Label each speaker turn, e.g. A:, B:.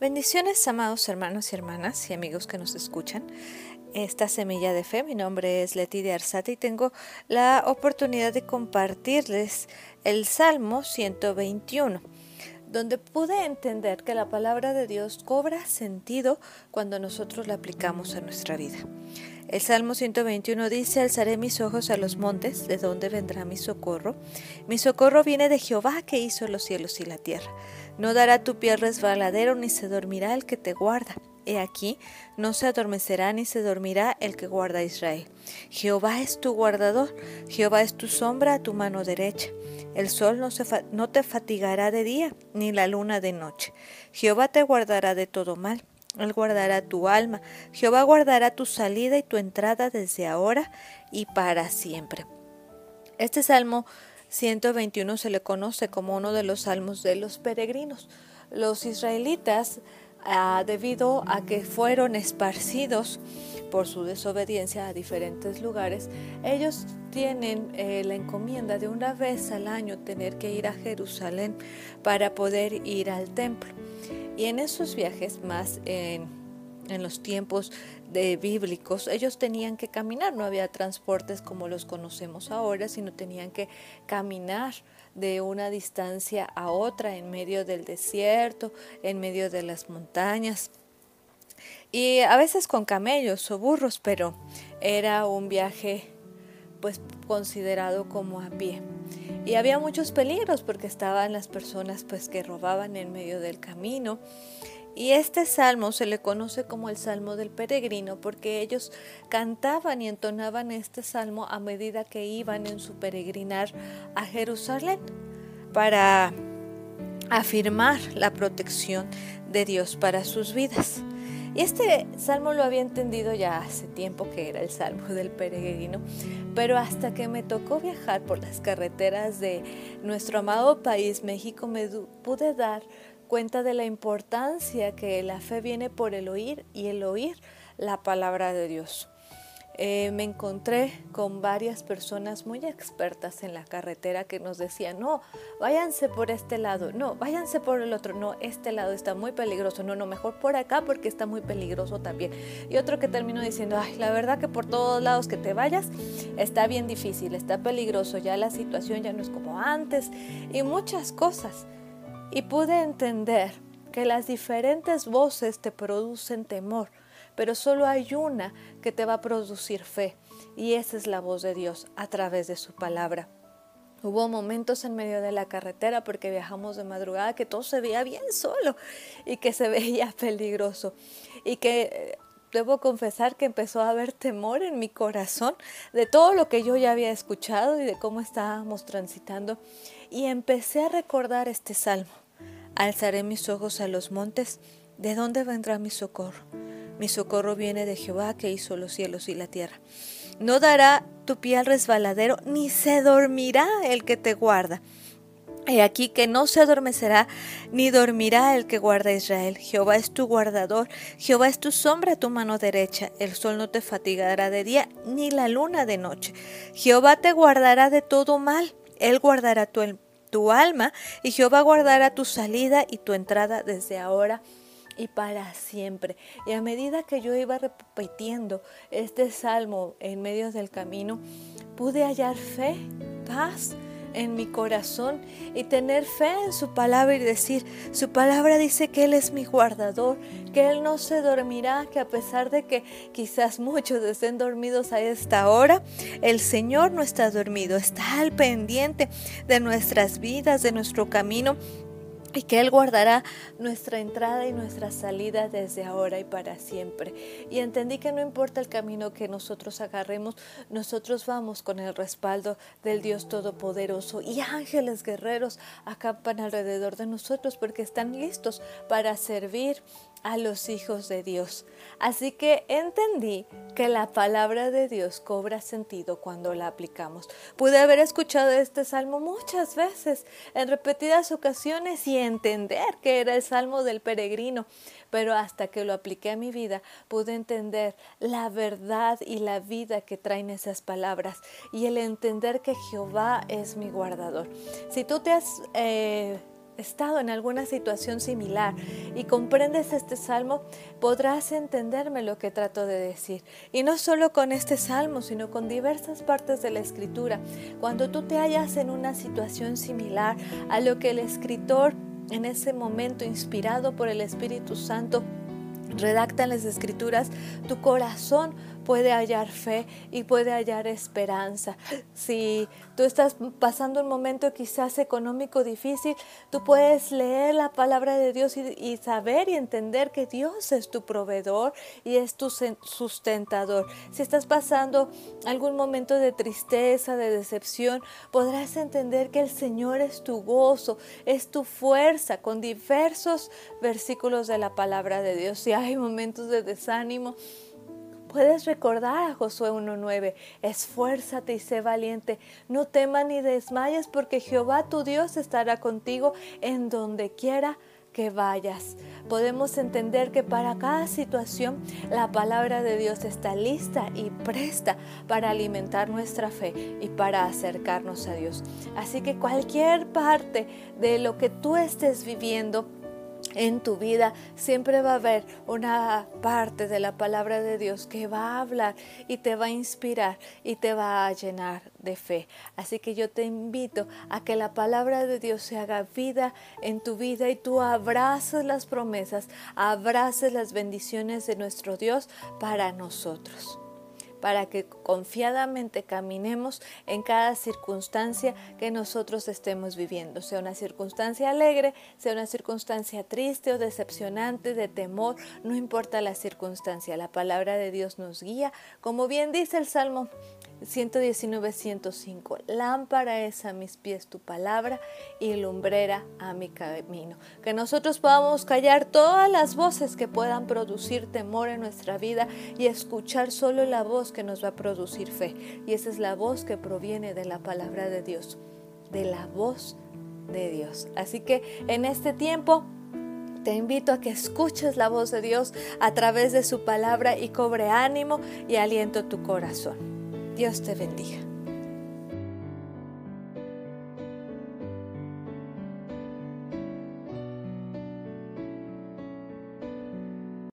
A: Bendiciones, amados hermanos y hermanas y amigos que nos escuchan. Esta semilla de fe, mi nombre es Leti de Arzate y tengo la oportunidad de compartirles el Salmo 121, donde pude entender que la palabra de Dios cobra sentido cuando nosotros la aplicamos a nuestra vida. El Salmo 121 dice, alzaré mis ojos a los montes, ¿de dónde vendrá mi socorro? Mi socorro viene de Jehová que hizo los cielos y la tierra. No dará tu pie resbaladero, ni se dormirá el que te guarda. He aquí, no se adormecerá ni se dormirá el que guarda a Israel. Jehová es tu guardador, Jehová es tu sombra a tu mano derecha. El sol no, te fatigará de día, ni la luna de noche. Jehová te guardará de todo mal él guardará tu alma. Jehová guardará tu salida y tu entrada desde ahora y para siempre. Este Salmo 121 se le conoce como uno de los salmos de los peregrinos. Los israelitas, ah, debido a que fueron esparcidos por su desobediencia a diferentes lugares, ellos tienen eh, la encomienda de una vez al año tener que ir a Jerusalén para poder ir al templo. Y en esos viajes, más en, los tiempos de bíblicos, ellos tenían que caminar, no había transportes como los conocemos ahora, sino tenían que caminar de una distancia a otra en medio del desierto, en medio de las montañas. Y a veces con camellos o burros, pero era un viaje pues considerado como a pie. Y había muchos peligros porque estaban las personas pues que robaban en medio del camino. Y este salmo se le conoce como el salmo del peregrino porque ellos cantaban y entonaban este salmo a medida que iban en su peregrinar a Jerusalén para afirmar la protección de Dios para sus vidas. Y este salmo lo había entendido ya hace tiempo que era el salmo del peregrino, pero hasta que me tocó viajar por las carreteras de nuestro amado país, México, me pude dar cuenta de la importancia que la fe viene por el oír y el oír la palabra de Dios. Eh, me encontré con varias personas muy expertas en la carretera que nos decían, no, váyanse por este lado, no, váyanse por el otro, no, este lado está muy peligroso, no, no, mejor por acá porque está muy peligroso también. Y otro que terminó diciendo, ay, la verdad que por todos lados que te vayas está bien difícil, está peligroso, ya la situación ya no es como antes y muchas cosas. Y pude entender que las diferentes voces te producen temor pero solo hay una que te va a producir fe y esa es la voz de Dios a través de su palabra. Hubo momentos en medio de la carretera porque viajamos de madrugada que todo se veía bien solo y que se veía peligroso y que eh, debo confesar que empezó a haber temor en mi corazón de todo lo que yo ya había escuchado y de cómo estábamos transitando y empecé a recordar este salmo. Alzaré mis ojos a los montes, ¿de dónde vendrá mi socorro? Mi socorro viene de Jehová que hizo los cielos y la tierra. No dará tu pie al resbaladero, ni se dormirá el que te guarda. He aquí que no se adormecerá, ni dormirá el que guarda a Israel. Jehová es tu guardador, Jehová es tu sombra a tu mano derecha. El sol no te fatigará de día, ni la luna de noche. Jehová te guardará de todo mal. Él guardará tu, tu alma, y Jehová guardará tu salida y tu entrada desde ahora y para siempre. Y a medida que yo iba repitiendo este salmo en medio del camino, pude hallar fe, paz en mi corazón y tener fe en su palabra y decir, su palabra dice que Él es mi guardador, que Él no se dormirá, que a pesar de que quizás muchos estén dormidos a esta hora, el Señor no está dormido, está al pendiente de nuestras vidas, de nuestro camino y que Él guardará nuestra entrada y nuestra salida desde ahora y para siempre. Y entendí que no importa el camino que nosotros agarremos, nosotros vamos con el respaldo del Dios Todopoderoso y ángeles guerreros acampan alrededor de nosotros porque están listos para servir a los hijos de Dios. Así que entendí que la palabra de Dios cobra sentido cuando la aplicamos. Pude haber escuchado este salmo muchas veces, en repetidas ocasiones, y entender que era el salmo del peregrino, pero hasta que lo apliqué a mi vida pude entender la verdad y la vida que traen esas palabras y el entender que Jehová es mi guardador. Si tú te has... Eh, estado en alguna situación similar y comprendes este salmo, podrás entenderme lo que trato de decir. Y no solo con este salmo, sino con diversas partes de la escritura. Cuando tú te hallas en una situación similar a lo que el escritor en ese momento, inspirado por el Espíritu Santo, redacta en las escrituras, tu corazón puede hallar fe y puede hallar esperanza. Si tú estás pasando un momento quizás económico difícil, tú puedes leer la palabra de Dios y, saber y entender que Dios es tu proveedor y es tu sustentador. Si estás pasando algún momento de tristeza, de decepción, podrás entender que el Señor es tu gozo, es tu fuerza, con diversos versículos de la palabra de Dios. Si hay momentos de desánimo, Puedes recordar a Josué 1.9, esfuérzate y sé valiente, no temas ni desmayes porque Jehová tu Dios estará contigo en donde quiera que vayas. Podemos entender que para cada situación la palabra de Dios está lista y presta para alimentar nuestra fe y para acercarnos a Dios. Así que cualquier parte de lo que tú estés viviendo, en tu vida siempre va a haber una parte de la palabra de Dios que va a hablar y te va a inspirar y te va a llenar de fe. Así que yo te invito a que la palabra de Dios se haga vida en tu vida y tú abraces las promesas, abraces las bendiciones de nuestro Dios para nosotros para que confiadamente caminemos en cada circunstancia que nosotros estemos viviendo, sea una circunstancia alegre, sea una circunstancia triste o decepcionante, de temor, no importa la circunstancia, la palabra de Dios nos guía, como bien dice el Salmo 119, 105. Lámpara es a mis pies tu palabra y lumbrera a mi camino. Que nosotros podamos callar todas las voces que puedan producir temor en nuestra vida y escuchar solo la voz que nos va a producir fe. Y esa es la voz que proviene de la palabra de Dios, de la voz de Dios. Así que en este tiempo te invito a que escuches la voz de Dios a través de su palabra y cobre ánimo y aliento tu corazón. Dios te bendiga.